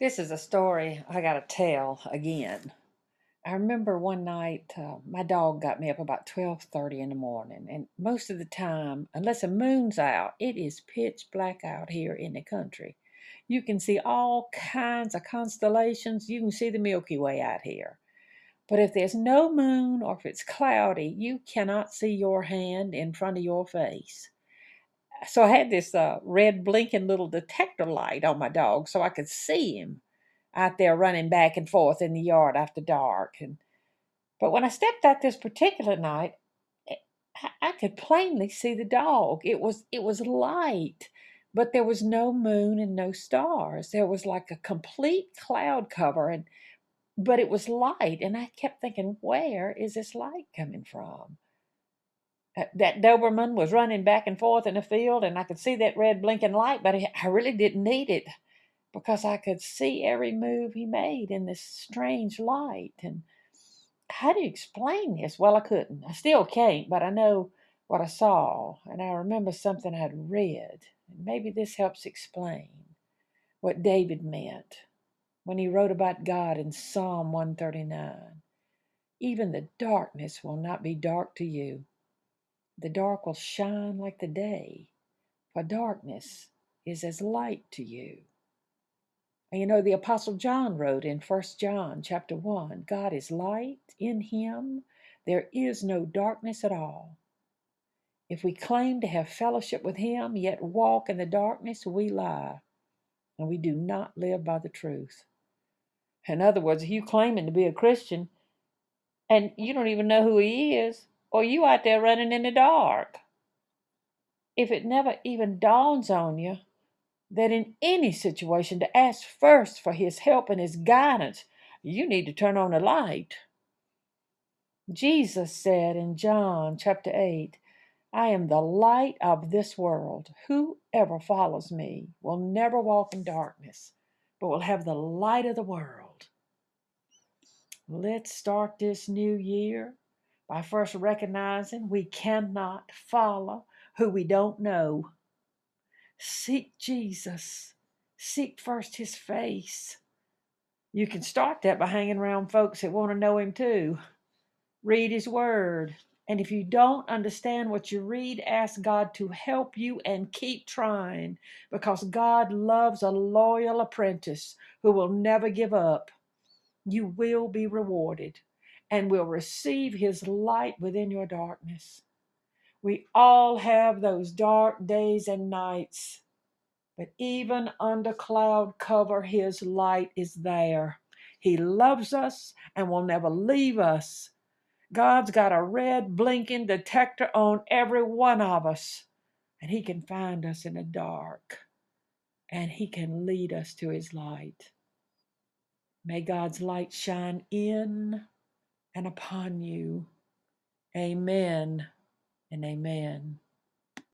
This is a story I got to tell again. I remember one night uh, my dog got me up about 12:30 in the morning and most of the time unless the moon's out it is pitch black out here in the country. You can see all kinds of constellations. You can see the Milky Way out here. But if there's no moon or if it's cloudy, you cannot see your hand in front of your face. So I had this uh, red blinking little detector light on my dog so I could see him out there running back and forth in the yard after dark. And but when I stepped out this particular night, eh, I, I could plainly see the dog. It was it was light, but there was no moon and no stars. There was like a complete cloud cover and but it was light and I kept thinking, where is this light coming from? That Doberman was running back and forth in the field, and I could see that red blinking light, but I really didn't need it because I could see every move he made in this strange light. And how do you explain this? Well, I couldn't. I still can't, but I know what I saw, and I remember something I'd read. And maybe this helps explain what David meant when he wrote about God in Psalm 139. Even the darkness will not be dark to you. The dark will shine like the day, for darkness is as light to you. And you know, the Apostle John wrote in First John chapter 1 God is light, in him there is no darkness at all. If we claim to have fellowship with him, yet walk in the darkness, we lie, and we do not live by the truth. In other words, if you claiming to be a Christian and you don't even know who he is, or you out there running in the dark, if it never even dawns on you that in any situation to ask first for his help and his guidance, you need to turn on the light. Jesus said in John chapter 8, I am the light of this world. Whoever follows me will never walk in darkness, but will have the light of the world. Let's start this new year by first recognizing we cannot follow who we don't know. Seek Jesus, seek first his face. You can start that by hanging around folks that want to know him too. Read his word. And if you don't understand what you read, ask God to help you and keep trying because God loves a loyal apprentice who will never give up. You will be rewarded and will receive his light within your darkness. We all have those dark days and nights, but even under cloud cover, his light is there. He loves us and will never leave us. God's got a red blinking detector on every one of us, and He can find us in the dark, and He can lead us to His light. May God's light shine in and upon you. Amen and amen.